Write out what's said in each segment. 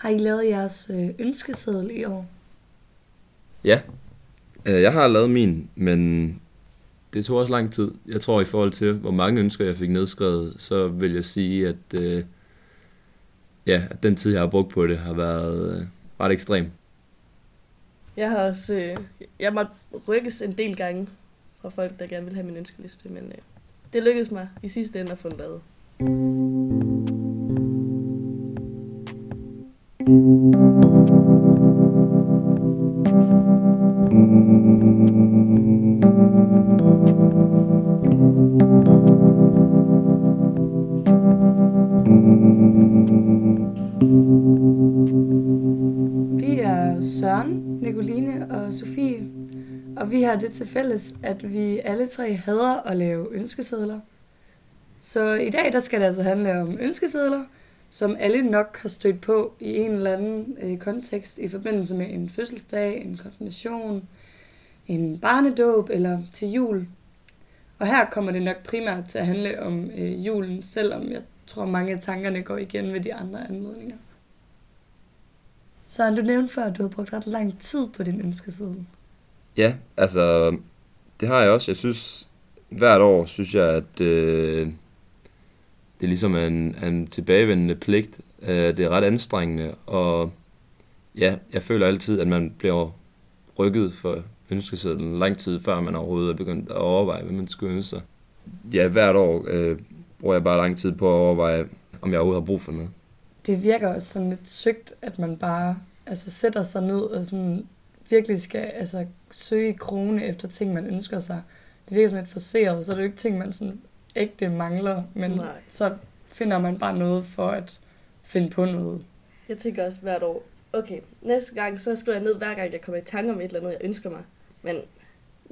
Har I lavet jeres øh, ønskeseddel i år? Ja, øh, jeg har lavet min, men det tog også lang tid. Jeg tror i forhold til, hvor mange ønsker jeg fik nedskrevet, så vil jeg sige, at, øh, ja, at den tid, jeg har brugt på det, har været øh, ret ekstrem. Jeg har også, øh, jeg måtte rykkes en del gange fra folk, der gerne vil have min ønskeliste, men øh, det lykkedes mig i sidste ende at få den lavet. Og Sofie, og vi har det til fælles, at vi alle tre hader at lave ønskesedler. Så i dag der skal det altså handle om ønskesedler, som alle nok har stødt på i en eller anden øh, kontekst i forbindelse med en fødselsdag, en konfirmation, en barnedåb eller til jul. Og her kommer det nok primært til at handle om øh, julen, selvom jeg tror mange af tankerne går igen ved de andre anledninger. Så du nævnte før, at du har brugt ret lang tid på din ønskeseddel. Ja, altså, det har jeg også. Jeg synes, hvert år synes jeg, at øh, det er ligesom en, en tilbagevendende pligt. Øh, det er ret anstrengende, og ja, jeg føler altid, at man bliver rykket for ønskesedlen lang tid, før man overhovedet er begyndt at overveje, hvad man skulle ønske sig. Ja, hvert år øh, bruger jeg bare lang tid på at overveje, om jeg overhovedet har brug for noget. Det virker også sådan lidt sygt, at man bare altså, sætter sig ned og sådan virkelig skal altså, søge i krone efter ting, man ønsker sig. Det virker sådan lidt forseret, så er det jo ikke ting, man sådan ægte mangler, men Nej. så finder man bare noget for at finde på noget. Jeg tænker også hvert år, okay, næste gang, så skriver jeg ned hver gang, jeg kommer i tanke om et eller andet, jeg ønsker mig. Men det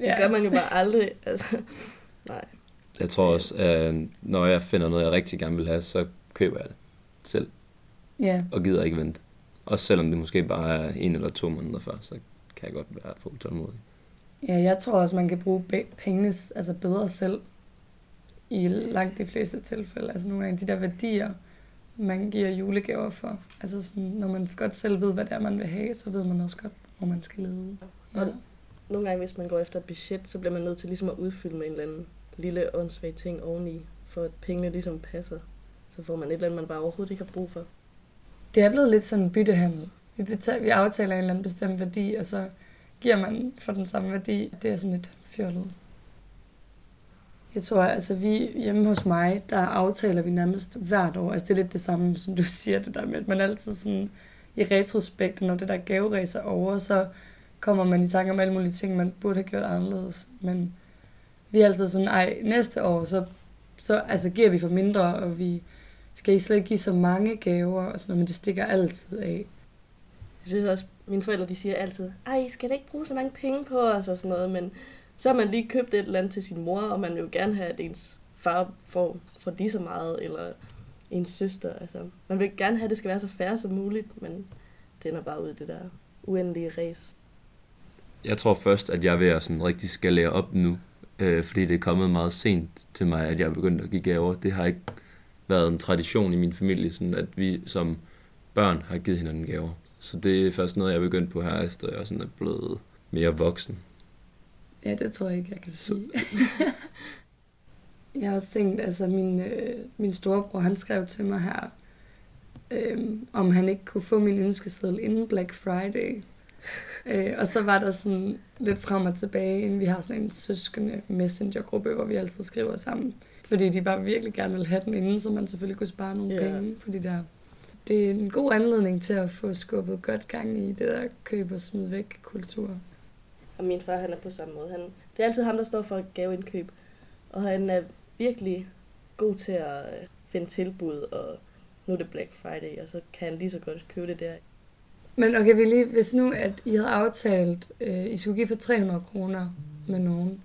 ja. gør man jo bare aldrig. Altså, nej. Jeg tror også, at når jeg finder noget, jeg rigtig gerne vil have, så køber jeg det selv, Ja, og gider ikke vente. Også selvom det måske bare er en eller to måneder før, så kan jeg godt være for utålmodig. ja jeg tror også, man kan bruge pengene altså bedre selv i langt de fleste tilfælde. Altså nogle gange de der værdier, man giver julegaver for. Altså sådan, når man godt selv ved, hvad det er, man vil have, så ved man også godt, hvor man skal lede. Ja. Og nogle gange, hvis man går efter et budget, så bliver man nødt til ligesom at udfylde med en eller anden lille åndssvag ting oveni, for at pengene ligesom passer. Så får man et eller andet, man bare overhovedet ikke har brug for. Det er blevet lidt sådan en byttehandel. Vi, betaler, vi aftaler en eller anden bestemt værdi, og så giver man for den samme værdi. Det er sådan lidt fjollet. Jeg tror, altså vi hjemme hos mig, der aftaler vi nærmest hvert år. Altså det er lidt det samme, som du siger, det der med, at man altid sådan i retrospekt, når det der gaveræs er over, så kommer man i tanke om alle mulige ting, man burde have gjort anderledes. Men vi er altid sådan, ej, næste år, så, så altså, giver vi for mindre, og vi skal ikke slet ikke give så mange gaver, og sådan noget, men det stikker altid af. Jeg synes også, mine forældre de siger altid, ej, I skal da ikke bruge så mange penge på os og sådan noget, men så har man lige købt et eller andet til sin mor, og man vil jo gerne have, at ens far får, får lige så meget, eller ens søster. Altså, man vil gerne have, at det skal være så færre som muligt, men det ender bare ud i det der uendelige race. Jeg tror først, at jeg vil sådan rigtig skal lære op nu, øh, fordi det er kommet meget sent til mig, at jeg er begyndt at give gaver. Det har ikke været en tradition i min familie, sådan at vi som børn har givet hinanden gaver. Så det er først noget, jeg er begyndt på her, efter jeg sådan er blevet mere voksen. Ja, det tror jeg ikke, jeg kan sige. jeg har også tænkt, altså min, øh, min storebror, han skrev til mig her, øh, om han ikke kunne få min ønskeseddel inden Black Friday. øh, og så var der sådan lidt frem og tilbage, inden vi har sådan en søskende messengergruppe, hvor vi altid skriver sammen. Fordi de bare virkelig gerne vil have den inden, så man selvfølgelig kunne spare nogle Ja. penge. Fordi der, det er en god anledning til at få skubbet godt gang i det der køb og smid væk kultur. Og min far, han er på samme måde. Han, det er altid ham, der står for gaveindkøb. Og han er virkelig god til at øh, finde tilbud, og nu er det Black Friday, og så kan han lige så godt købe det der. Men okay, vi lige, hvis nu, at I havde aftalt, øh, I skulle give for 300 kroner med nogen,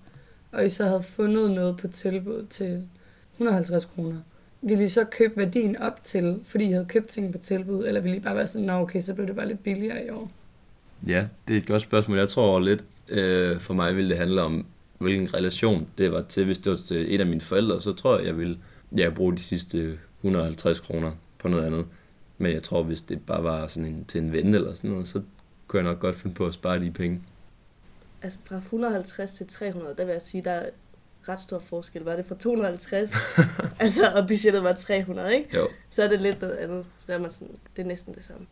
og I så havde fundet noget på tilbud til 150 kroner, ville I så købe værdien op til, fordi I havde købt ting på tilbud, eller ville I bare være sådan, nå okay, så blev det bare lidt billigere i år? Ja, det er et godt spørgsmål. Jeg tror lidt, øh, for mig ville det handle om, hvilken relation det var til. Hvis det var til et af mine forældre, så tror jeg, jeg ville ja, bruge de sidste 150 kroner på noget andet. Men jeg tror, hvis det bare var sådan en, til en ven eller sådan noget, så kunne jeg nok godt finde på at spare de penge. Altså fra 150 til 300, der vil jeg sige, der er ret stor forskel. Var det fra 250, altså, og budgettet var 300, ikke? Jo. Så er det lidt noget andet. Så er man sådan, det er næsten det samme.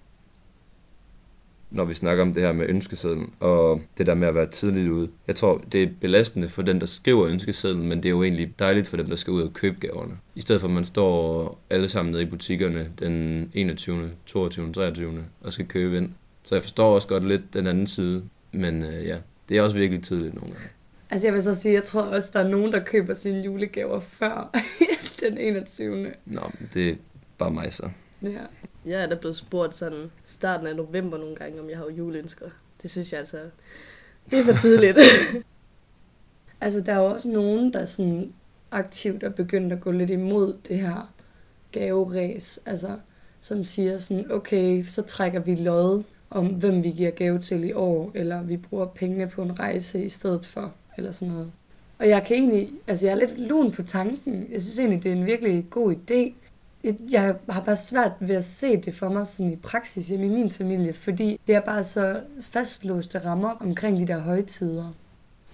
Når vi snakker om det her med ønskesedlen, og det der med at være tidligt ude. Jeg tror, det er belastende for den, der skriver ønskesedlen, men det er jo egentlig dejligt for dem, der skal ud og købe gaverne. I stedet for, at man står alle sammen nede i butikkerne den 21., 22., 23. og skal købe ind. Så jeg forstår også godt lidt den anden side, men øh, ja, det er også virkelig tidligt nogle gange. Altså jeg vil så sige, jeg tror også, der er nogen, der køber sine julegaver før den 21. Nå, det er bare mig så. Ja. Jeg er da blevet spurgt sådan starten af november nogle gange, om jeg har juleønsker. Det synes jeg altså, det er for tidligt. Altså, der er jo også nogen, der sådan aktivt er begyndt at gå lidt imod det her gaveræs. Altså, som siger sådan, okay, så trækker vi lod om, hvem vi giver gave til i år, eller vi bruger pengene på en rejse i stedet for, eller sådan noget. Og jeg kan egentlig, altså jeg er lidt lun på tanken. Jeg synes egentlig, det er en virkelig god idé. Jeg- har bare svært ved at se det for mig sådan i praksis hjemme i min familie, fordi det er bare så fastlåste rammer omkring de der højtider.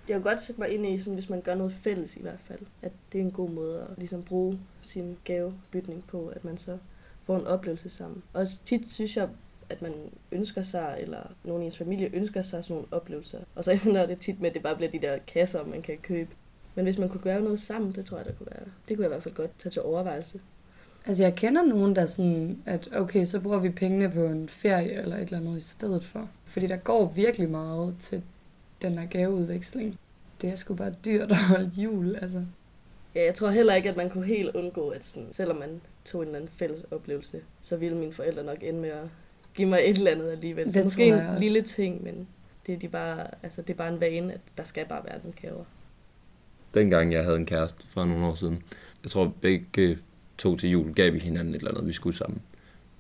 Jeg kan godt sætte mig ind i, sådan, hvis man gør noget fælles i hvert fald, at det er en god måde at ligesom, bruge sin gavebytning på, at man så får en oplevelse sammen. Og tit synes jeg, at man ønsker sig, eller nogen i ens familie ønsker sig sådan nogle oplevelser. Og så ender det tit med, at det bare bliver de der kasser, man kan købe. Men hvis man kunne gøre noget sammen, det tror jeg, der kunne være. Det kunne jeg i hvert fald godt tage til overvejelse. Altså, jeg kender nogen, der er sådan, at okay, så bruger vi pengene på en ferie eller et eller andet i stedet for. Fordi der går virkelig meget til den her gaveudveksling. Det er sgu bare dyrt at holde jul, altså. Ja, jeg tror heller ikke, at man kunne helt undgå, at sådan, selvom man tog en eller anden fælles oplevelse, så ville mine forældre nok ende med at give mig et eller andet alligevel. Det så måske en også. lille ting, men det er, de bare, altså, det er bare en vane, at der skal bare være nogle gaver. Dengang jeg havde en kæreste for nogle år siden, jeg tror begge to til jul gav vi hinanden et eller andet, vi skulle sammen.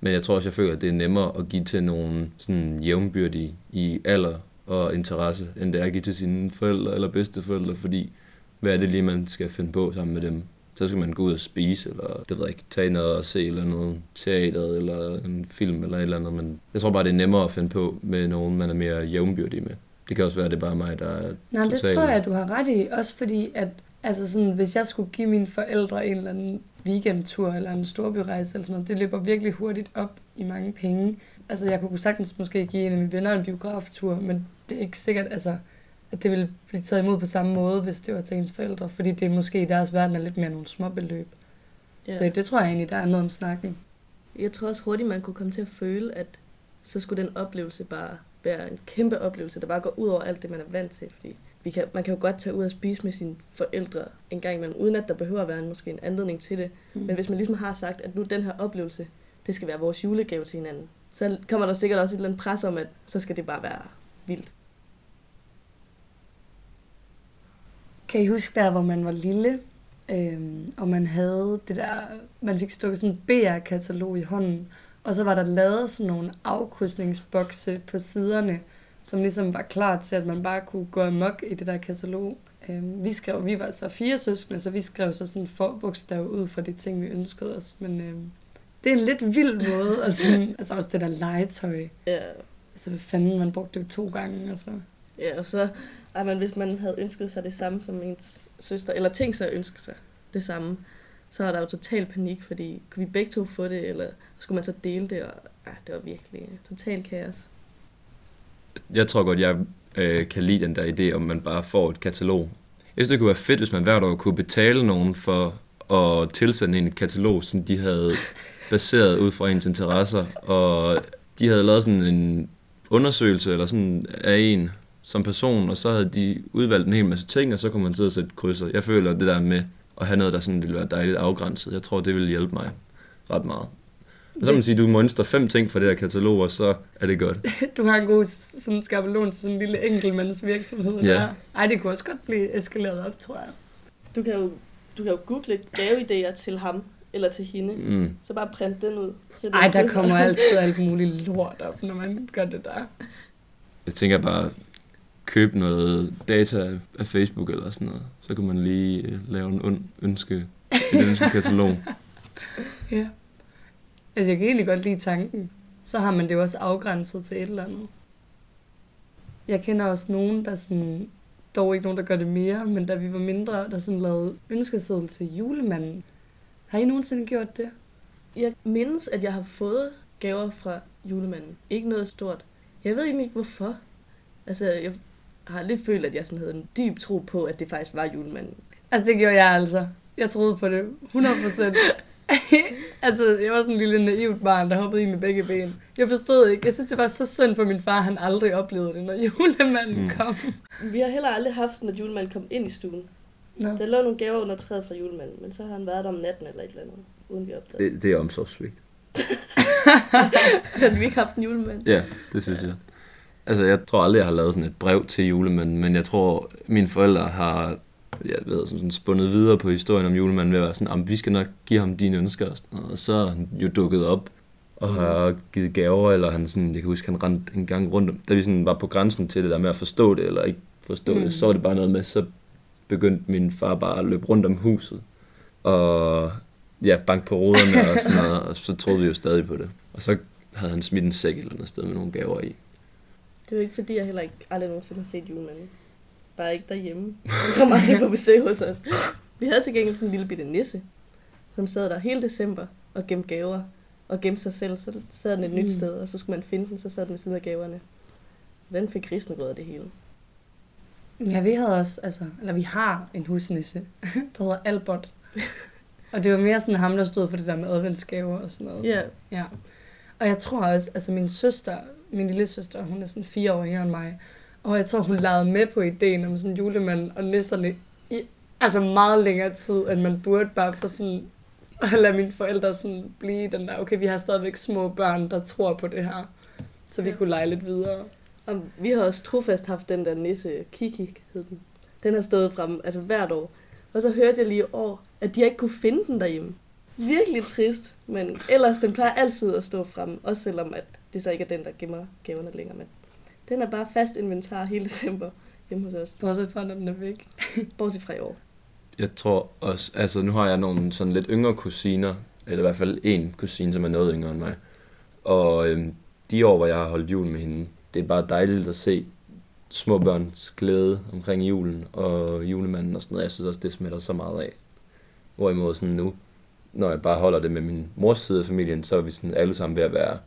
Men jeg tror også, jeg føler, at det er nemmere at give til nogen sådan jævnbyrdige i alder og interesse, end det er at give til sine forældre eller bedsteforældre, fordi hvad er det lige, man skal finde på sammen med dem? Så skal man gå ud og spise, eller det ved jeg ikke, tage noget og se eller noget teater, eller en film, eller et eller andet. Men jeg tror bare, det er nemmere at finde på med nogen, man er mere jævnbyrdig med. Det kan også være, at det er bare mig, der er Nej, det tror jeg, du har ret i. Også fordi, at altså sådan, hvis jeg skulle give mine forældre en eller anden weekendtur eller en storbyrejse eller sådan noget, det løber virkelig hurtigt op i mange penge. Altså, jeg kunne sagtens måske give en af mine venner en biograftur, men det er ikke sikkert, altså, at det ville blive taget imod på samme måde, hvis det var til ens forældre, fordi det måske i deres verden er lidt mere nogle små beløb. Ja. Så det tror jeg egentlig, der er noget om snakken. Jeg tror også hurtigt, man kunne komme til at føle, at så skulle den oplevelse bare være en kæmpe oplevelse, der bare går ud over alt det, man er vant til. Fordi vi kan, man kan jo godt tage ud og spise med sine forældre en gang imellem, uden at der behøver at være en, måske en anledning til det. Mm. Men hvis man ligesom har sagt, at nu den her oplevelse, det skal være vores julegave til hinanden, så kommer der sikkert også et eller andet pres om, at så skal det bare være vildt. Kan I huske der, hvor man var lille, øhm, og man havde det der, man fik stukket sådan en BR-katalog i hånden, og så var der lavet sådan nogle afkrydsningsbokse på siderne, som ligesom var klar til, at man bare kunne gå amok i det der katalog. Øhm, vi skrev, vi var så fire søskende, så vi skrev så sådan forbogstav ud for de ting, vi ønskede os. Men øhm, det er en lidt vild måde, og sådan, altså også det der legetøj. Ja, Altså hvad fanden, man brugte det to gange, og så... ja og så, ej, men hvis man havde ønsket sig det samme som ens søster, eller tænkt sig at ønske sig det samme, så var der jo total panik, fordi kunne vi begge to få det, eller skulle man så dele det, og ej, det var virkelig total kaos. Jeg tror godt, jeg øh, kan lide den der idé, om man bare får et katalog. Jeg synes, det kunne være fedt, hvis man hvert år kunne betale nogen for at tilsende en katalog, som de havde baseret ud fra ens interesser, og de havde lavet sådan en undersøgelse eller sådan af en som person, og så havde de udvalgt en hel masse ting, og så kunne man sidde og sætte krydser. Jeg føler det der med at have noget, der sådan ville være dejligt afgrænset, jeg tror, det ville hjælpe mig ret meget. Så kan man sige, at du mønster fem ting fra det her katalog, og så er det godt. Du har en god sådan skabelon til sådan en lille enkeltmandsvirksomhed. Ja. der. Ej, det kunne også godt blive eskaleret op, tror jeg. Du kan jo, du kan jo google gaveidéer til ham, eller til hende, Mm. så bare print den ud. Så Ej, der kommer altid alt muligt lort op, når man gør det der. Jeg tænker bare, købe noget data af Facebook eller sådan noget. Så kan man lige øh, lave en ond ønske, en ønskekatalog. Ja. Altså, jeg kan egentlig godt lide tanken. Så har man det jo også afgrænset til et eller andet. Jeg kender også nogen, der sådan, dog ikke nogen, der gør det mere, men da vi var mindre, der sådan lavede ønskeseddel til julemanden. Har I nogensinde gjort det? Jeg mindes, at jeg har fået gaver fra julemanden. Ikke noget stort. Jeg ved egentlig ikke, hvorfor. Altså, jeg har lidt følt, at jeg sådan havde en dyb tro på, at det faktisk var julemanden. Altså, det gjorde jeg altså. Jeg troede på det 100 procent. altså, jeg var sådan en lille naivt barn, der hoppede i med begge ben. Jeg forstod ikke. Jeg synes, det var så synd for min far, han aldrig oplevede det, når julemanden Mm. kom. Vi har heller aldrig haft sådan, at julemanden kom ind i stuen. Nå. Der lå nogle gaver under træet fra julemanden, men så har han været der om natten eller et eller andet, uden vi opdagede. Det, det er omsorgsvigt. Har vi ikke haft en julemand? Ja, det synes jeg. Altså, jeg tror aldrig, jeg har lavet sådan et brev til julemanden, men jeg tror, mine forældre har jeg ved, sådan, sådan spundet videre på historien om julemanden ved at være sådan, "Jamen, vi skal nok give ham dine ønsker, og, sådan noget. og så er han jo dukket op og har givet gaver, eller han sådan, jeg kan huske, han rendte en gang rundt om, da vi sådan var på grænsen til det der med at forstå det, eller ikke forstå mm. Det, så var det bare noget med, så begyndte min far bare at løbe rundt om huset, og ja, bank på ruderne og sådan noget, og så troede vi jo stadig på det. Og så havde han smidt en sæk eller andet sted med nogle gaver i. Det er jo ikke, fordi jeg heller ikke aldrig nogensinde har set julemanden. Bare ikke derhjemme. Han kom aldrig på besøg hos os. Vi havde til gengæld sådan en lille bitte nisse, som sad der hele december og gemte gaver og gemte sig selv. Så sad den et nyt Mm. sted, og så skulle man finde den, så sad den ved siden af gaverne. Den fik risengrød af det hele. Ja, vi havde også, altså, eller vi har en husnisse, der hedder Albert. Og det var mere sådan ham, der stod for det der med adventsgaver og sådan noget. Ja, Ja. Og jeg tror også, altså min søster, min lille søster, hun er sådan fire år yngre end mig, og jeg tror, hun legede med på ideen om sådan julemand og nisserne i altså meget længere tid, end man burde bare for sådan at lade mine forældre sådan blive den der, okay, vi har stadigvæk små børn, der tror på det her, så vi Ja. kunne lege lidt videre. og vi har også trofast haft den der nisse, Kiki hed den. Den har stået frem, altså hvert år. Og så hørte jeg lige i år, at de ikke kunne finde den derhjemme. Virkelig trist, men ellers den plejer altid at stå frem, også selvom at det så ikke er den, der gemmer gaverne længere. Men den er bare fast inventar hele december hjemme hos os, Bortset fra, når den er væk. bortset fra i år. Jeg tror også, altså nu har jeg nogle sådan lidt yngre kusiner, eller i hvert fald en kusine, som er noget yngre end mig. Og øhm, de år, hvor jeg har holdt jul med hende, det er bare dejligt at se små børns glæde omkring julen og julemanden og sådan noget. Jeg synes også, det smitter så meget af. Hvorimod sådan nu, når jeg bare holder det med min mors side af familien, så er vi sådan alle sammen ved at være,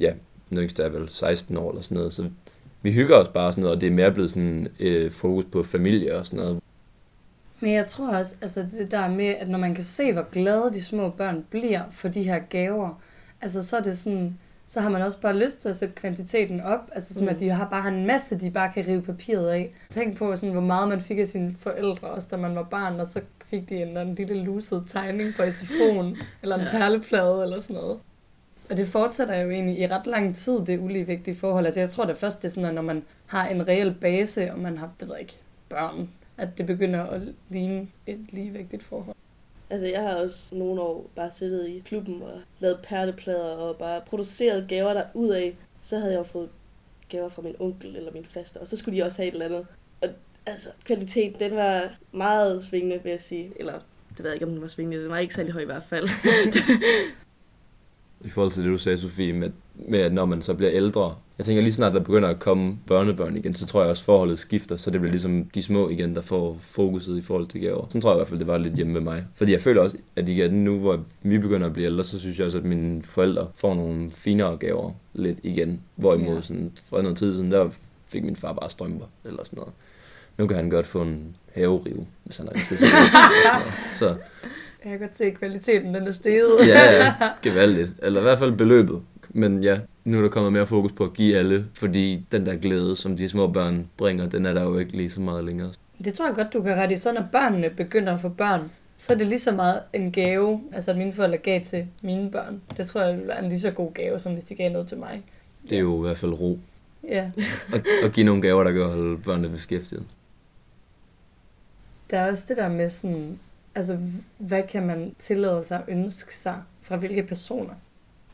ja, den yngste er vel 16 år eller sådan noget, så vi hygger os bare sådan noget, og det er mere blevet sådan øh, fokus på familie og sådan noget. Men jeg tror også, altså det der med, at når man kan se, hvor glade de små børn bliver for de her gaver, altså så er det sådan, så har man også bare lyst til at sætte kvantiteten op, altså sådan, mm. At de har bare en masse, de bare kan rive papiret af. Tænk på, sådan, hvor meget man fik af sine forældre, også da man var barn, og så fik de en eller anden lille luset tegning på SFO'en, eller en Ja. perleplade, eller sådan noget. Og det fortsætter jo egentlig i ret lang tid, det uligevægtige forhold. Altså jeg tror det først, det er sådan, at når man har en reel base, og man har, det ved jeg ikke, børn, at det begynder at ligne et ligevægtigt forhold. Altså, jeg har også nogle år bare siddet i klubben og lavet perleplader og bare produceret gaver der ud af. Så havde jeg jo fået gaver fra min onkel eller min faster, og så skulle de også have et eller andet. Og altså, kvaliteten, den var meget svingende, vil jeg sige. Eller, det ved jeg ikke, om den var svingende. Den var ikke særlig høj i hvert fald. i forhold til det, du sagde, Sofie, med, med at når man så bliver ældre. Jeg tænker lige snart, der begynder at komme børnebørn igen, så tror jeg også, forholdet skifter, så det bliver ligesom de små igen, der får fokuset i forhold til gaver. Sådan tror jeg i hvert fald, det var lidt hjemme med mig. Fordi jeg føler også, at igen nu, hvor vi begynder at blive ældre, så synes jeg også, at mine forældre får nogle finere gaver lidt igen. Hvorimod Ja. sådan, for noget tid siden, der fik min far bare strømper eller sådan noget. Nu kan han godt få en haverive, hvis han har interesseret. så Jeg kan godt se, at kvaliteten den er steget. Ja, ja, gevaldigt. Eller i hvert fald beløbet. Men ja, nu er der kommet mere fokus på at give alle, fordi den der glæde, som de små børn bringer, den er der jo ikke lige så meget længere. Det tror jeg godt, du kan rette i. Så når børnene begynder at få børn, så er det lige så meget en gave, altså at mine forældre gav til mine børn. Det tror jeg er en lige så god gave, som hvis de gav noget til mig. Det er jo i hvert fald ro. Ja. At, at give nogle gaver, der kan holde børnene beskæftiget. Der er også det der med sådan, altså hvad kan man tillade sig at ønske sig fra hvilke personer?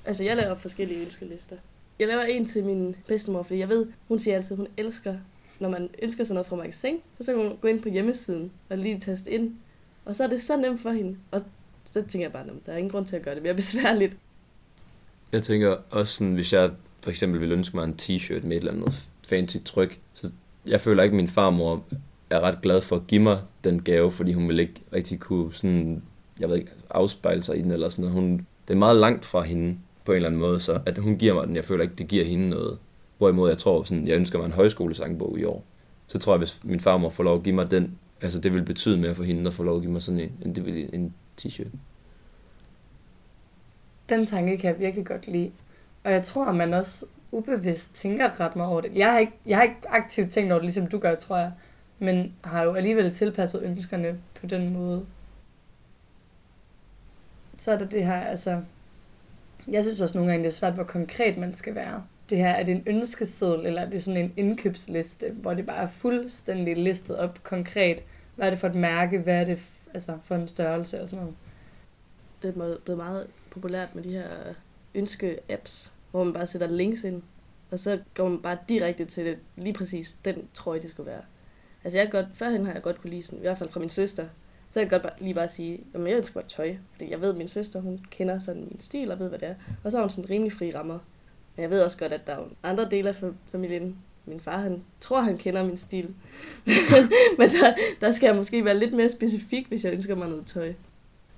altså, jeg laver forskellige ønskelister. Jeg laver en til min bedstemor, fordi jeg ved, hun siger altid, at hun elsker, når man ønsker sig noget fra magasin, så kan hun gå ind på hjemmesiden og lige taste ind. Og så er det så nemt for hende. Og så tænker jeg bare, at der er ingen grund til at gøre det mere besværligt. Jeg tænker også sådan, hvis jeg for eksempel vil ønske mig en t-shirt med et eller andet fancy tryk, så jeg føler ikke, at min farmor er ret glad for at give mig den gave, fordi hun vil ikke rigtig kunne sådan, jeg ved ikke, afspejle sig i den eller sådan noget. Hun, det er meget langt fra hende på en eller anden måde, så at hun giver mig den, jeg føler ikke, det giver hende noget. Hvorimod jeg tror, sådan, jeg ønsker mig en højskolesangbog i år. Så tror jeg, hvis min farmor får lov at give mig den, altså det vil betyde mere for hende at få lov at give mig sådan en, en, en t-shirt. Den tanke kan jeg virkelig godt lide. Og jeg tror, at man også ubevidst tænker ret meget over det. Jeg har ikke, jeg har ikke aktivt tænkt over det, ligesom du gør, tror jeg. Men har jo alligevel tilpasset ønskerne på den måde. Så er der det her, altså... Jeg synes også nogle gange, det er svært, hvor konkret man skal være. Det her, er det en ønskeseddel, eller er det sådan en indkøbsliste, hvor det bare er fuldstændig listet op konkret. Hvad er det for et mærke? Hvad er det altså, for en størrelse og sådan noget? Det er blevet meget populært med de her ønske-apps, hvor man bare sætter links ind, og så går man bare direkte til det, lige præcis den trøje, det skulle være. Altså jeg godt, førhen har jeg godt kunne lide sådan, i hvert fald fra min søster, så jeg kan godt bare, lige bare sige, at jeg ønsker mig tøj, fordi jeg ved, at min søster, hun kender sådan min stil og ved, hvad det er. Og så har hun sådan rimelig fri rammer. Men jeg ved også godt, at der er andre dele af familien. Min far, han tror, han kender min stil. Men der, der skal jeg måske være lidt mere specifik, hvis jeg ønsker mig noget tøj. Jeg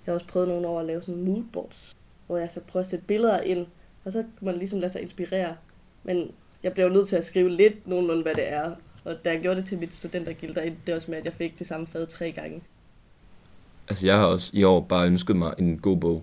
har også prøvet nogle år at lave sådan moodboards, hvor jeg så prøver at sætte billeder ind, og så kan man ligesom lade sig inspirere. Men jeg blev nødt til at skrive lidt nogenlunde, hvad det er. Og da jeg gjorde det til mit studentergild, der endte det også med, at jeg fik det samme fad tre gange. Altså jeg har også i år bare ønsket mig en god bog.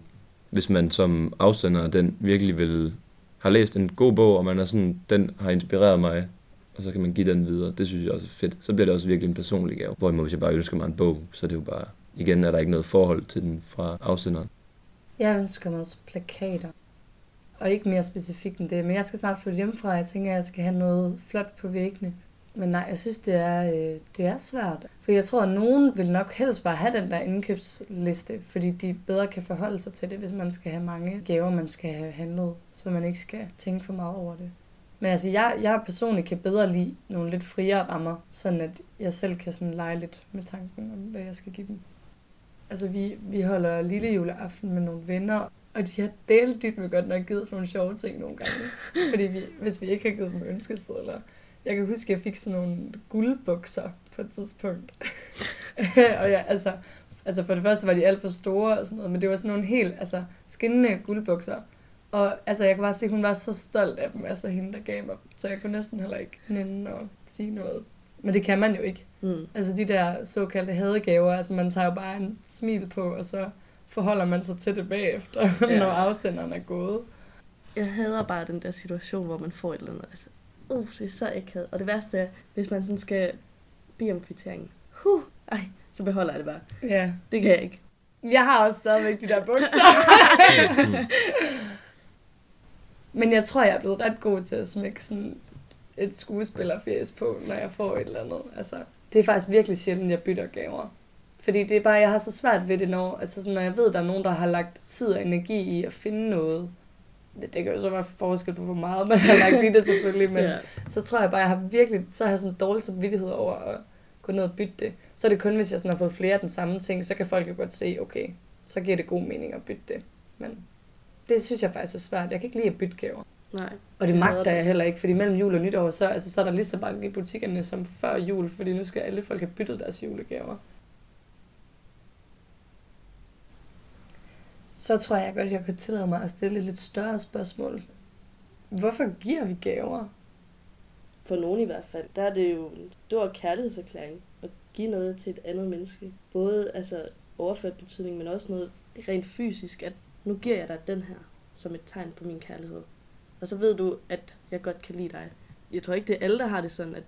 Hvis man som afsender den virkelig vil har læst en god bog, og man er sådan, den har inspireret mig, og så kan man give den videre. Det synes jeg også er fedt. Så bliver det også virkelig en personlig gave. Hvorimod hvis jeg bare ønsker mig en bog, så er det jo bare, igen er der ikke noget forhold til den fra afsenderen. Jeg ønsker mig også plakater. Og ikke mere specifikt end det. Men jeg skal snart flytte hjemmefra. Jeg tænker, at jeg skal have noget flot på væggene. Men nej, jeg synes, det er, øh, det er svært. For jeg tror, at nogen vil nok helst bare have den der indkøbsliste, fordi de bedre kan forholde sig til det, hvis man skal have mange gaver, man skal have handlet, så man ikke skal tænke for meget over det. Men altså, jeg, jeg personligt kan bedre lide nogle lidt friere rammer, sådan at jeg selv kan sådan lege lidt med tanken om, hvad jeg skal give dem. Altså, vi, vi holder lille juleaften med nogle venner, og de har delt dit med godt nok givet sådan nogle sjove ting nogle gange. Fordi vi, hvis vi ikke har givet dem ønskesedler. Jeg kan huske, at jeg fik sådan nogle guldbukser på et tidspunkt. og ja, altså, altså for det første var de alt for store og sådan noget, men det var sådan nogle helt altså, skinnende guldbukser. Og altså, jeg kan bare se, at hun var så stolt af dem, altså hende, der gav mig Så jeg kunne næsten heller ikke nænde og sige noget. Men det kan man jo ikke. Mm. Altså de der såkaldte hadegaver, altså man tager jo bare en smil på, og så forholder man sig til det bagefter, ja. når afsenderen er gået. Jeg hader bare den der situation, hvor man får et eller andet. Altså, uh, det er så akavet. Og det værste er, hvis man sådan skal bede om kvitteringen. Huh, ej, så beholder jeg det bare. Ja. Det kan jeg ikke. Jeg har også stadigvæk de der bukser. Men jeg tror, jeg er blevet ret god til at smække sådan et skuespillerfjes på, når jeg får et eller andet. Altså, det er faktisk virkelig sjældent, jeg bytter gaver. Fordi det er bare, jeg har så svært ved det, når, altså når jeg ved, at der er nogen, der har lagt tid og energi i at finde noget. Det, det kan jo så være forskel på, hvor meget man har lagt i det selvfølgelig, men yeah. så tror jeg bare, jeg har virkelig, så har jeg sådan dårlig samvittighed over at gå ned og bytte det. Så er det kun, hvis jeg sådan har fået flere af den samme ting, så kan folk jo godt se, okay, så giver det god mening at bytte det. Men det synes jeg faktisk er svært. Jeg kan ikke lide at bytte gaver. Nej. Og det magter jeg heller ikke, fordi mellem jul og nytår, så, altså, så er der lige så mange i butikkerne som før jul, fordi nu skal alle folk have byttet deres julegaver. Så tror jeg godt, jeg kan tillade mig at stille et lidt større spørgsmål. Hvorfor giver vi gaver? For nogen i hvert fald, der er det jo en stor kærlighedserklæring at give noget til et andet menneske. Både altså overført betydning, men også noget rent fysisk, at nu giver jeg dig den her som et tegn på min kærlighed. Og så ved du, at jeg godt kan lide dig. Jeg tror ikke, det er alle, der har det sådan, at,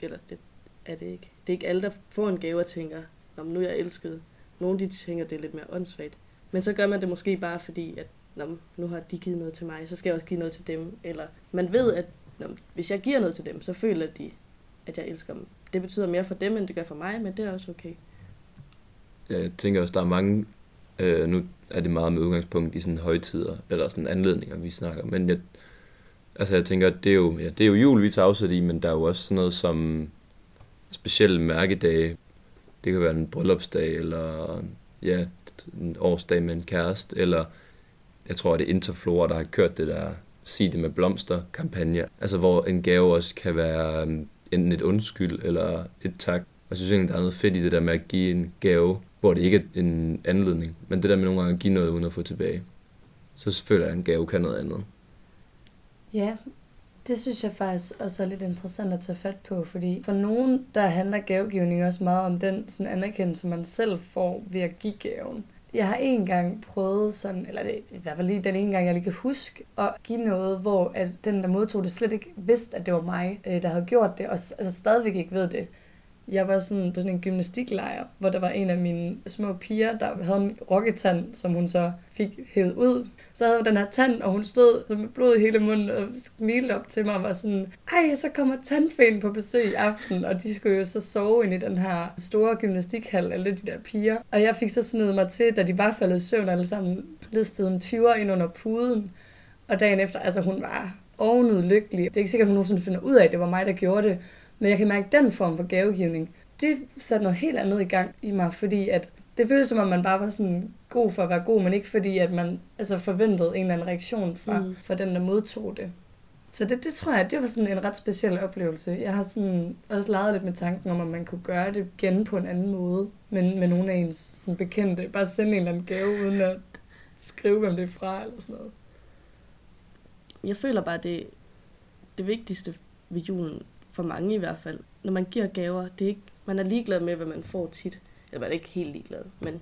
eller det er det ikke. Det er ikke alle, der får en gave og tænker, om nu er jeg elsket. Nogle de tænker, det er lidt mere åndssvagt. Men så gør man det måske bare fordi, at Nå, nu har de givet noget til mig, så skal jeg også give noget til dem. Eller man ved, at Nå, hvis jeg giver noget til dem, så føler de, at jeg elsker dem. Det betyder mere for dem, end det gør for mig, men det er også okay. Jeg tænker også, der er mange, øh, nu er det meget med udgangspunkt i sådan højtider, eller sådan anledninger, vi snakker, men jeg, altså jeg tænker, det er jo, ja, det er jo jul, vi tager afsæt i, men der er jo også sådan noget som specielle mærkedage. Det kan være en bryllupsdag, eller ja, en årsdag med en kæreste, eller jeg tror, det er Interflora, der har kørt det der sig det med blomster kampagne. Altså hvor en gave også kan være øhm, enten et undskyld eller et tak. Jeg synes egentlig, der er noget fedt i det der med at give en gave, hvor det ikke er en anledning, men det der med nogle gange at give noget uden at få tilbage. Så føler jeg, at en gave kan noget andet. Ja, det synes jeg faktisk også er lidt interessant at tage fat på, fordi for nogen, der handler gavegivning også meget om den sådan anerkendelse, man selv får ved at give gaven. Jeg har en gang prøvet sådan, eller det, i hvert fald lige den ene gang, jeg lige kan huske, at give noget, hvor at den, der modtog det, slet ikke vidste, at det var mig, øh, der havde gjort det, og altså stadigvæk ikke ved det. Jeg var sådan på sådan en gymnastiklejr, hvor der var en af mine små piger, der havde en rokketand, som hun så fik hævet ud. Så havde hun den her tand, og hun stod med blod i hele munden og smilte op til mig og var sådan, ej, så kommer tandfæn på besøg i aften, og de skulle jo så sove ind i den her store gymnastikhal, alle de der piger. Og jeg fik så snedet mig til, da de var faldet i søvn alle sammen, listede en 20'er ind under puden. Og dagen efter, altså hun var ovenud lykkelig. Det er ikke sikkert, at hun nogensinde finder ud af, at det var mig, der gjorde det. Men jeg kan mærke, at den form for gavegivning, det satte noget helt andet i gang i mig, fordi at det føltes som om, man bare var sådan god for at være god, men ikke fordi, at man altså, forventede en eller anden reaktion fra, mm. fra den, der modtog det. Så det, det tror jeg, det var sådan en ret speciel oplevelse. Jeg har sådan også leget lidt med tanken om, at man kunne gøre det igen på en anden måde, men med nogle af ens sådan bekendte. Bare sende en eller anden gave, uden at skrive, hvem det er fra, eller sådan noget. Jeg føler bare, det, det vigtigste ved julen, for mange i hvert fald, når man giver gaver, det er ikke, man er ligeglad med, hvad man får tit. Eller man er ikke helt ligeglad, men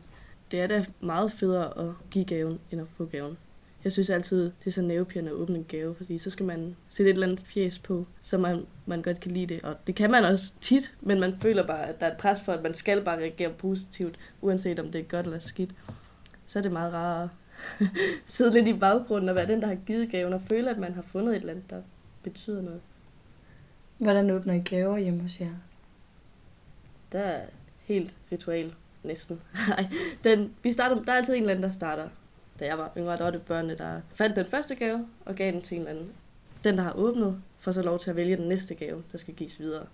det er da meget federe at give gaven, end at få gaven. Jeg synes altid, det er så nervepirrende at åbne en gave, fordi så skal man sætte et eller andet fjes på, så man, man godt kan lide det. Og det kan man også tit, men man føler bare, at der er et pres for, at man skal bare reagere positivt, uanset om det er godt eller skidt. Så er det meget rarere at sidde lidt i baggrunden og være den, der har givet gaven, og føle, at man har fundet et eller andet, der betyder noget. Hvordan åbner I gaver hjemme hos jer? Der er helt ritual, næsten. den, vi starter, der er altid en eller anden, der starter. Da jeg var yngre, der var det børnene, der fandt den første gave og gav den til en eller anden. Den, der har åbnet, får så lov til at vælge den næste gave, der skal gives videre.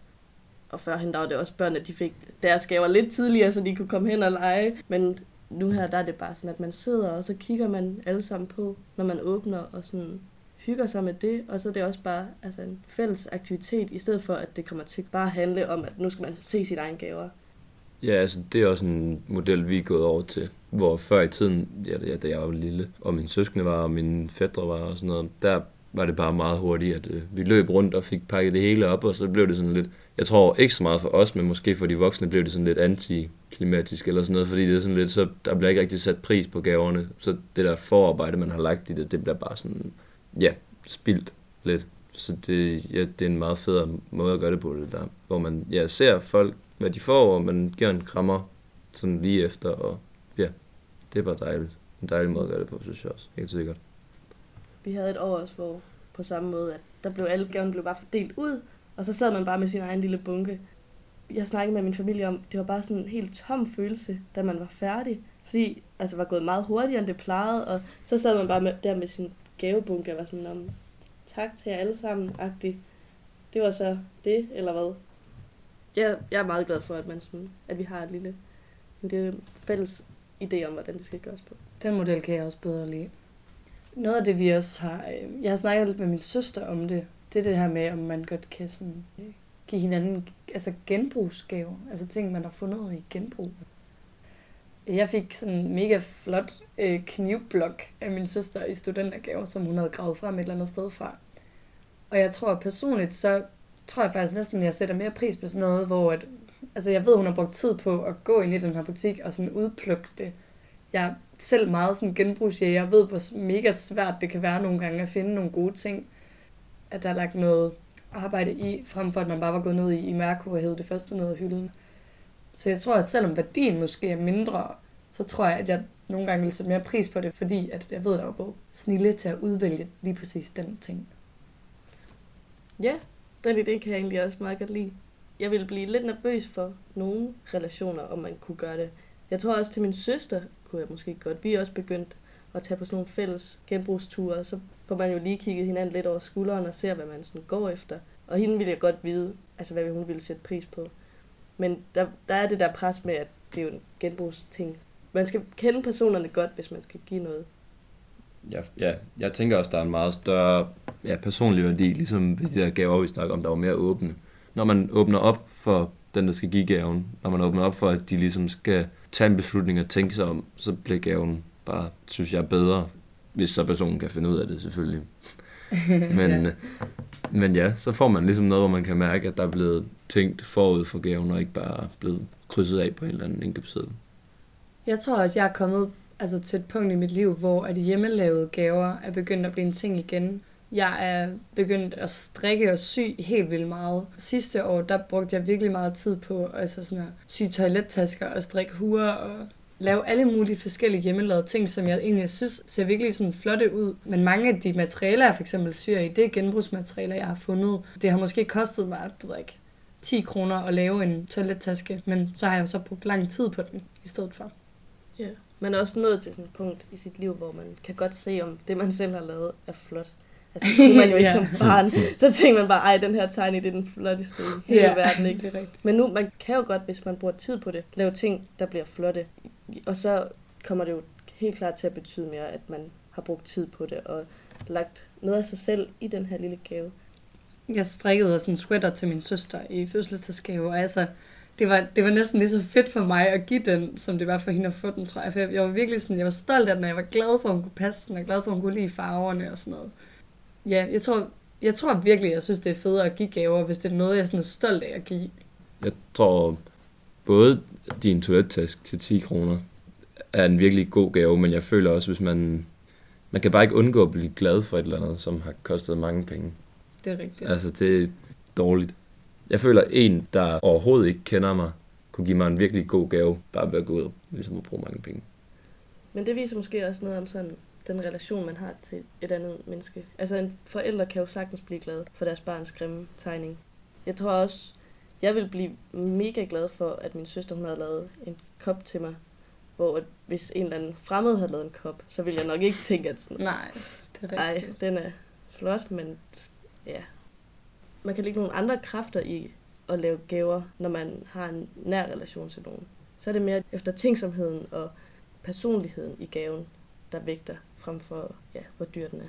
Og førhen, der var det også børnene, de fik deres gaver lidt tidligere, så de kunne komme hen og lege. Men nu her, der er det bare sådan, at man sidder, og så kigger man alle sammen på, når man åbner, og sådan hygger sig med det, og så er det også bare altså en fælles aktivitet, i stedet for at det kommer til bare at handle om, at nu skal man se sine egne gaver. Ja, altså det er også en model, vi er gået over til. Hvor før i tiden, ja, da jeg var lille, og min søskende var, og mine fædre var og sådan noget, der var det bare meget hurtigt, at øh, vi løb rundt og fik pakket det hele op, og så blev det sådan lidt, jeg tror ikke så meget for os, men måske for de voksne blev det sådan lidt antiklimatisk eller sådan noget, fordi det er sådan lidt, så der bliver ikke rigtig sat pris på gaverne, så det der forarbejde, man har lagt i det, det bliver bare sådan, ja, spildt lidt. Så det, ja, det er en meget federe måde at gøre det på det der, hvor man ja, ser folk, hvad de får, og man giver en krammer sådan lige efter, og ja, det er bare dejligt. En dejlig måde at gøre det på, synes jeg også, helt sikkert. Vi havde et år også, hvor på samme måde, at der blev alle gaverne blev bare fordelt ud, og så sad man bare med sin egen lille bunke. Jeg snakkede med min familie om, det var bare sådan en helt tom følelse, da man var færdig. Fordi altså var gået meget hurtigere, end det plejede, og så sad man bare med, der med sin gavebunke og var sådan, om tak til jer alle sammen, agtigt. Det var så det, eller hvad? Jeg, jeg er meget glad for, at, man sådan, at vi har et lille, en lille fælles idé om, hvordan det skal gøres på. Den model kan jeg også bedre lide. Noget af det, vi også har... øh, Jeg har snakket lidt med min søster om det. Det er det her med, om man godt kan sådan, øh, give hinanden altså genbrugsgaver. Altså ting, man har fundet i genbrug. Jeg fik sådan en mega flot øh, knivblok af min søster i studentergave, som hun havde gravet frem et eller andet sted fra. Og jeg tror personligt, så tror jeg faktisk næsten, at jeg sætter mere pris på sådan noget, hvor at, altså jeg ved, hun har brugt tid på at gå ind i den her butik og sådan udplukke det. Jeg er selv meget sådan genbrugsjæger. Jeg ved, hvor mega svært det kan være nogle gange at finde nogle gode ting. At der er lagt noget arbejde i, frem for at man bare var gået ned i, i Mærko og hævet det første ned af hylden. Så jeg tror, at selvom værdien måske er mindre, så tror jeg, at jeg nogle gange vil sætte mere pris på det, fordi at jeg ved, at der var god snille til at udvælge lige præcis den ting. Ja, den idé kan jeg egentlig også meget godt lide. Jeg ville blive lidt nervøs for nogle relationer, om man kunne gøre det. Jeg tror også til min søster kunne jeg måske godt. Vi er også begyndt at tage på sådan nogle fælles genbrugsture, så får man jo lige kigget hinanden lidt over skulderen og ser, hvad man sådan går efter. Og hende ville jeg godt vide, altså hvad hun ville sætte pris på. Men der, der er det der pres med, at det er jo en genbrugsting. Man skal kende personerne godt, hvis man skal give noget. Ja, ja, jeg tænker også, der er en meget større ja, personlig værdi, ligesom de der gaver, vi snakker om, der var mere åbne. Når man åbner op for den, der skal give gaven, når man åbner op for, at de ligesom skal tage en beslutning og tænke sig om, så bliver gaven bare, synes jeg, bedre, hvis så personen kan finde ud af det selvfølgelig. men, ja. men ja, så får man ligesom noget, hvor man kan mærke, at der er blevet tænkt forud for gaven, og ikke bare blevet krydset af på en eller anden indkøbsseddel. Jeg tror også, jeg er kommet altså, til et punkt i mit liv, hvor at hjemmelavede gaver er begyndt at blive en ting igen. Jeg er begyndt at strikke og sy helt vildt meget. Sidste år, der brugte jeg virkelig meget tid på altså sådan at sy toilettasker og strikke huer og lave alle mulige forskellige hjemmelavede ting, som jeg egentlig synes ser virkelig sådan flotte ud. Men mange af de materialer, jeg for eksempel syr i, det er genbrugsmaterialer, jeg har fundet. Det har måske kostet mig, det ved ikke, 10 kroner at lave en toilettaske, men så har jeg jo så brugt lang tid på den i stedet for. Ja, man er også nået til sådan et punkt i sit liv, hvor man kan godt se, om det, man selv har lavet, er flot. Altså, det kunne man jo ikke ja. som barn. Så tænker man bare, ej, den her tegning, det er den flotteste i hele ja, verden, ikke? Det er rigtigt. Men nu, man kan jo godt, hvis man bruger tid på det, lave ting, der bliver flotte. Og så kommer det jo helt klart til at betyde mere, at man har brugt tid på det, og lagt noget af sig selv i den her lille gave. Jeg strikkede også en sweater til min søster i fødselsdagsgave, og altså, det var, det var næsten lige så fedt for mig at give den, som det var for hende at få den, tror jeg. For jeg, jeg var virkelig sådan, jeg var stolt af den, og jeg var glad for, at hun kunne passe den, og glad for, at hun kunne lide farverne og sådan noget. Ja, jeg tror, jeg tror virkelig, jeg synes, det er federe at give gaver, hvis det er noget, jeg sådan er stolt af at give. Jeg tror, både din toilettask til 10 kroner er en virkelig god gave, men jeg føler også, hvis man... Man kan bare ikke undgå at blive glad for et eller andet, som har kostet mange penge. Det er rigtigt. Altså, det er dårligt. Jeg føler, en, der overhovedet ikke kender mig, kunne give mig en virkelig god gave, bare ved at gå ud og ligesom at bruge mange penge. Men det viser måske også noget om sådan den relation, man har til et andet menneske. Altså en forælder kan jo sagtens blive glad for deres barns grimme tegning. Jeg tror også, jeg vil blive mega glad for, at min søster hun havde lavet en kop til mig, hvor at hvis en eller anden fremmed havde lavet en kop, så ville jeg nok ikke tænke, at sådan, Nej, det er rigtigt. Ej, den er flot, men ja. Man kan lægge nogle andre kræfter i at lave gaver, når man har en nær relation til nogen. Så er det mere efter tænksomheden og personligheden i gaven, der vægter frem for, ja, hvor dyr den er.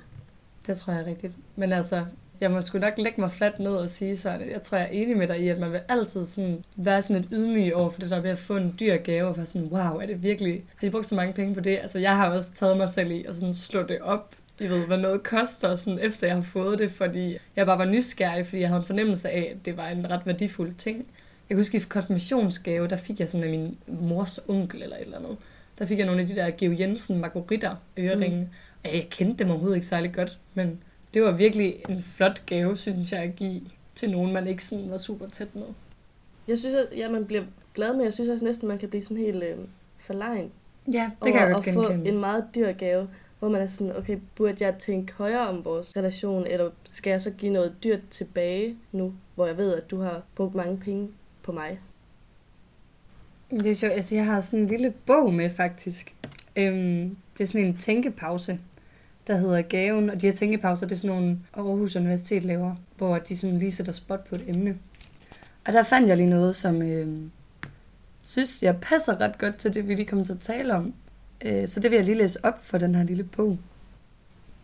Det tror jeg er rigtigt. Men altså, jeg må sgu nok lægge mig fladt ned og sige sådan, jeg tror, jeg er enig med dig i, at man vil altid sådan være sådan et ydmyg over for det der ved at få en dyr gave, og være sådan, wow, er det virkelig, har de brugt så mange penge på det? Altså, jeg har også taget mig selv i at sådan slå det op, i ved, hvad noget koster, sådan efter jeg har fået det, fordi jeg bare var nysgerrig, fordi jeg havde en fornemmelse af, at det var en ret værdifuld ting. Jeg kan huske, i konfirmationsgave, der fik jeg sådan af min mors onkel eller et eller andet. Der fik jeg nogle af de der Geo Jensen Margaritter øreringe. Mm. Jeg kendte dem overhovedet ikke særlig godt, men det var virkelig en flot gave, synes jeg, at give til nogen, man ikke sådan var super tæt med. Jeg synes, at ja, man bliver glad, men jeg synes også næsten, man kan blive sådan helt øh, forlegen. Ja, det kan jeg godt at få genkende. en meget dyr gave, hvor man er sådan, okay, burde jeg tænke højere om vores relation, eller skal jeg så give noget dyrt tilbage nu, hvor jeg ved, at du har brugt mange penge på mig? Det er sjovt. Altså, jeg har sådan en lille bog med, faktisk. Øhm, det er sådan en tænkepause, der hedder Gaven. Og de her tænkepauser, det er sådan nogle Aarhus Universitet laver, hvor de sådan lige sætter spot på et emne. Og der fandt jeg lige noget, som øhm, synes, jeg passer ret godt til det, vi lige kommer til at tale om. Øh, så det vil jeg lige læse op for den her lille bog.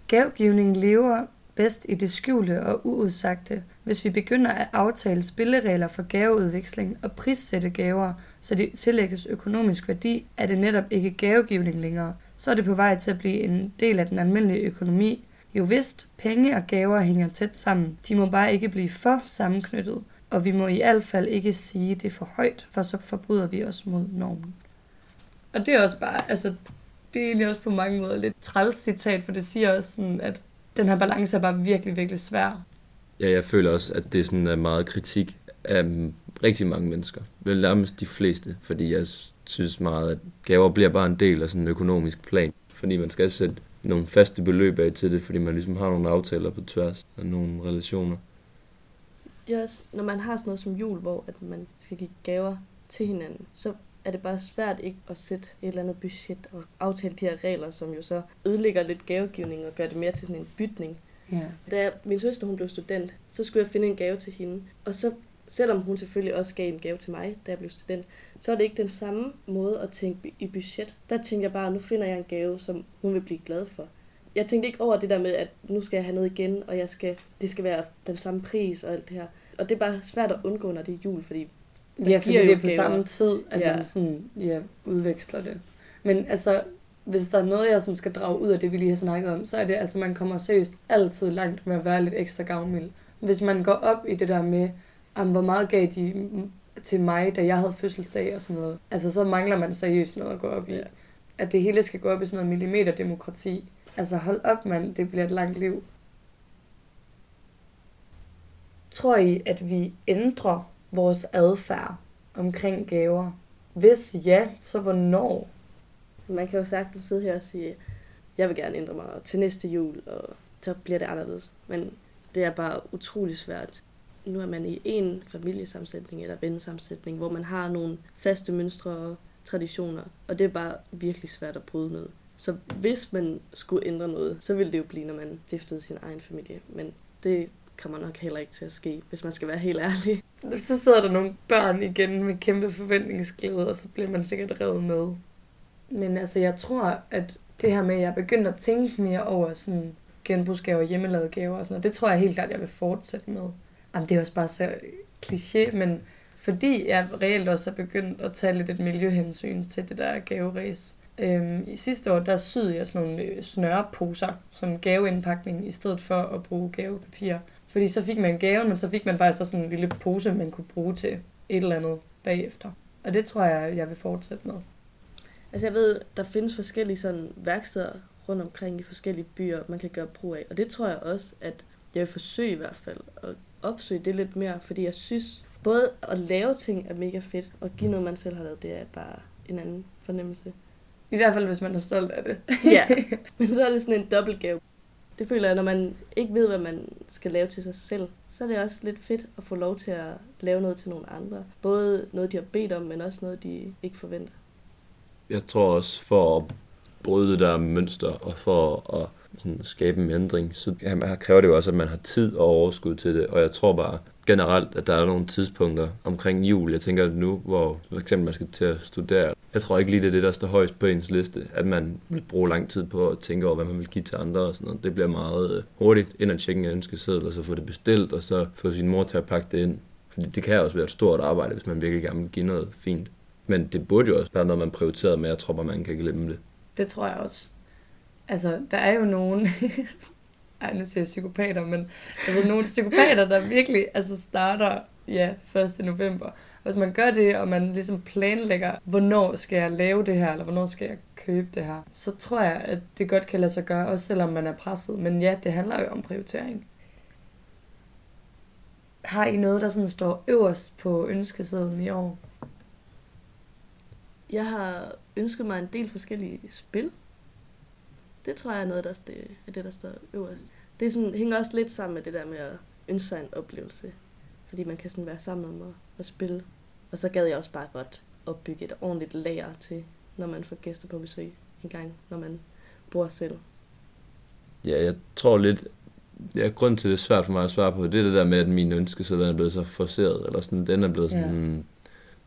Gavgivning lever bedst i det skjulte og uudsagte, hvis vi begynder at aftale spilleregler for gaveudveksling og prissætte gaver, så de tillægges økonomisk værdi, er det netop ikke gavegivning længere. Så er det på vej til at blive en del af den almindelige økonomi. Jo vist, penge og gaver hænger tæt sammen. De må bare ikke blive for sammenknyttet, og vi må i hvert fald ikke sige det for højt, for så forbryder vi os mod normen. Og det er også bare, altså, det er egentlig også på mange måder lidt træls citat, for det siger også sådan, at den her balance er bare virkelig, virkelig svær. Ja, jeg føler også, at det er sådan meget kritik af rigtig mange mennesker. Vel nærmest de fleste, fordi jeg synes meget, at gaver bliver bare en del af sådan en økonomisk plan. Fordi man skal sætte nogle faste beløb af til det, fordi man ligesom har nogle aftaler på tværs af nogle relationer. Det er også, når man har sådan noget som jul, hvor at man skal give gaver til hinanden, så er det bare svært ikke at sætte et eller andet budget og aftale de her regler, som jo så ødelægger lidt gavegivning og gør det mere til sådan en bytning. Ja. Da min søster hun blev student, så skulle jeg finde en gave til hende. Og så, selvom hun selvfølgelig også gav en gave til mig, da jeg blev student, så er det ikke den samme måde at tænke i budget. Der tænker jeg bare, nu finder jeg en gave, som hun vil blive glad for. jeg tænkte ikke over det der med, at nu skal jeg have noget igen, og jeg skal, det skal være den samme pris og alt det her. Og det er bare svært at undgå, når det er jul, fordi Ja, fordi det er på samme tid, at Ja. man sådan, ja, udveksler det. Men altså, hvis der er noget, jeg sådan skal drage ud af det, vi lige har snakket om, så er det, altså man kommer seriøst altid langt med at være lidt ekstra gavmild. Hvis man går op i det der med, om hvor meget gav de til mig, da jeg havde fødselsdag og sådan noget, altså så mangler man seriøst noget at gå op i. Ja. At det hele skal gå op i sådan noget millimeterdemokrati. Altså hold op, mand, det bliver et langt liv. Tror I, at vi ændrer vores adfærd omkring gaver? Hvis ja, så hvornår? man kan jo sagtens sidde her og sige, jeg vil gerne ændre mig til næste jul, og så bliver det anderledes. Men det er bare utrolig svært. Nu er man i en familiesammensætning eller vennesammensætning, hvor man har nogle faste mønstre og traditioner, og det er bare virkelig svært at bryde med. Så hvis man skulle ændre noget, så ville det jo blive, når man stiftede sin egen familie. Men det kommer nok heller ikke til at ske, hvis man skal være helt ærlig. Så sidder der nogle børn igen med kæmpe forventningsglæde, og så bliver man sikkert revet med. Men altså, jeg tror, at det her med, at jeg begynder at tænke mere over sådan genbrugsgaver, hjemmelavede gaver og sådan noget, det tror jeg helt klart, jeg vil fortsætte med. Jamen, det er også bare så kliché, men fordi jeg reelt også er begyndt at tage lidt et miljøhensyn til det der gaveræs. Øhm, I sidste år, der syede jeg sådan nogle øh, snørreposer som gaveindpakning, i stedet for at bruge gavepapir. Fordi så fik man gaven, men så fik man faktisk også sådan en lille pose, man kunne bruge til et eller andet bagefter. Og det tror jeg, jeg vil fortsætte med. Altså jeg ved, der findes forskellige sådan værksteder rundt omkring i forskellige byer, man kan gøre brug af. Og det tror jeg også, at jeg vil forsøge i hvert fald at opsøge det lidt mere, fordi jeg synes, både at lave ting er mega fedt, og give noget, man selv har lavet, det er bare en anden fornemmelse. I hvert fald, hvis man er stolt af det. Ja, men så er det sådan en dobbeltgave. Det føler jeg, når man ikke ved, hvad man skal lave til sig selv, så er det også lidt fedt at få lov til at lave noget til nogle andre. Både noget, de har bedt om, men også noget, de ikke forventer. Jeg tror også, for at bryde det der mønster, og for at sådan, skabe en ændring, så ja, kræver det jo også, at man har tid og overskud til det. Og jeg tror bare generelt, at der er nogle tidspunkter omkring jul. Jeg tænker nu, hvor for eksempel man skal til at studere. Jeg tror ikke lige, det er det, der står højst på ens liste, at man vil bruge lang tid på at tænke over, hvad man vil give til andre og sådan noget. Det bliver meget øh, hurtigt ind at tjekke en ønskeseddel, og så få det bestilt, og så få sin mor til at pakke det ind. Fordi det kan også være et stort arbejde, hvis man virkelig gerne vil give noget fint. Men det burde jo også være noget, man prioriterer med. Jeg tror at man kan glemme det. Det tror jeg også. Altså, der er jo nogen... Ej, nu siger jeg psykopater, men altså nogle psykopater, der virkelig altså starter ja, 1. november. Hvis man gør det, og man ligesom planlægger, hvornår skal jeg lave det her, eller hvornår skal jeg købe det her, så tror jeg, at det godt kan lade sig gøre, også selvom man er presset. Men ja, det handler jo om prioritering. Har I noget, der sådan står øverst på ønskesedlen i år? Jeg har ønsket mig en del forskellige spil. Det tror jeg er noget, der det, er det, der står øverst. Det er sådan, hænger også lidt sammen med det der med at ønske sig en oplevelse. Fordi man kan sådan være sammen om at spille. Og så gad jeg også bare godt opbygge et ordentligt lager til, når man får gæster på besøg en gang, når man bor selv. Ja, jeg tror lidt, ja, grund til, det er svært for mig at svare på, det er det der med, at min ønskeseddel er blevet så forceret, eller sådan, den er blevet sådan, ja.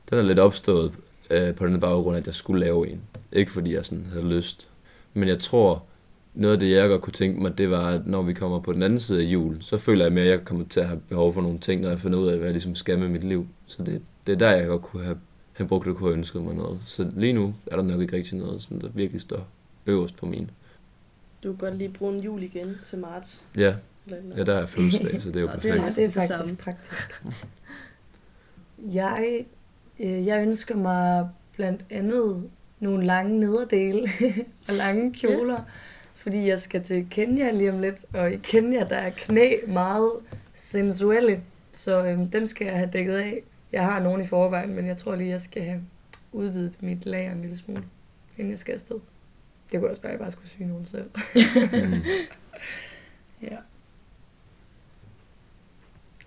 den er lidt opstået øh, på den baggrund, at jeg skulle lave en. Ikke fordi jeg sådan havde lyst. Men jeg tror, noget af det, jeg godt kunne tænke mig, det var, at når vi kommer på den anden side af jul, så føler jeg mere, at jeg kommer til at have behov for nogle ting, når jeg finder ud af, hvad jeg ligesom skal med mit liv. Så det, det er der, jeg godt kunne have, have brugt det, kunne have ønsket mig noget. Så lige nu er der nok ikke rigtig noget, sådan, der virkelig står øverst på min. Du kan godt lige bruge en jul igen til marts. Ja, ja der er fødselsdag, så det er jo Nå, det er perfekt. Det er det faktisk samme. praktisk. Jeg, øh, jeg ønsker mig blandt andet nogle lange nederdele og lange kjoler, ja. Fordi jeg skal til Kenya lige om lidt, og i Kenya der er knæ meget sensuelle, så øh, dem skal jeg have dækket af. Jeg har nogen i forvejen, men jeg tror lige, jeg skal have udvidet mit lager en lille smule, inden jeg skal afsted. Det kunne også være, at jeg bare skulle syge nogen selv. Ja.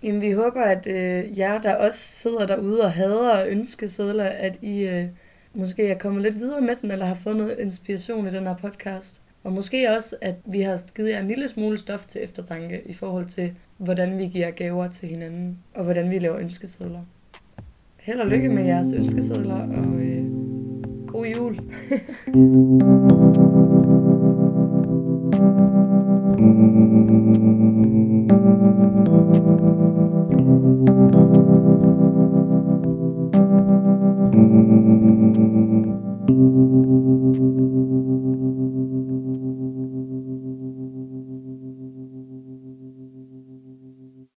Jamen, vi håber, at øh, jer, der også sidder derude og hader ønskesedler, at I øh, måske er kommet lidt videre med den, eller har fået noget inspiration i den her podcast. Og måske også, at vi har givet jer en lille smule stof til eftertanke i forhold til, hvordan vi giver gaver til hinanden, og hvordan vi laver ønskesedler. Held og lykke med jeres ønskesedler, og øh, god jul.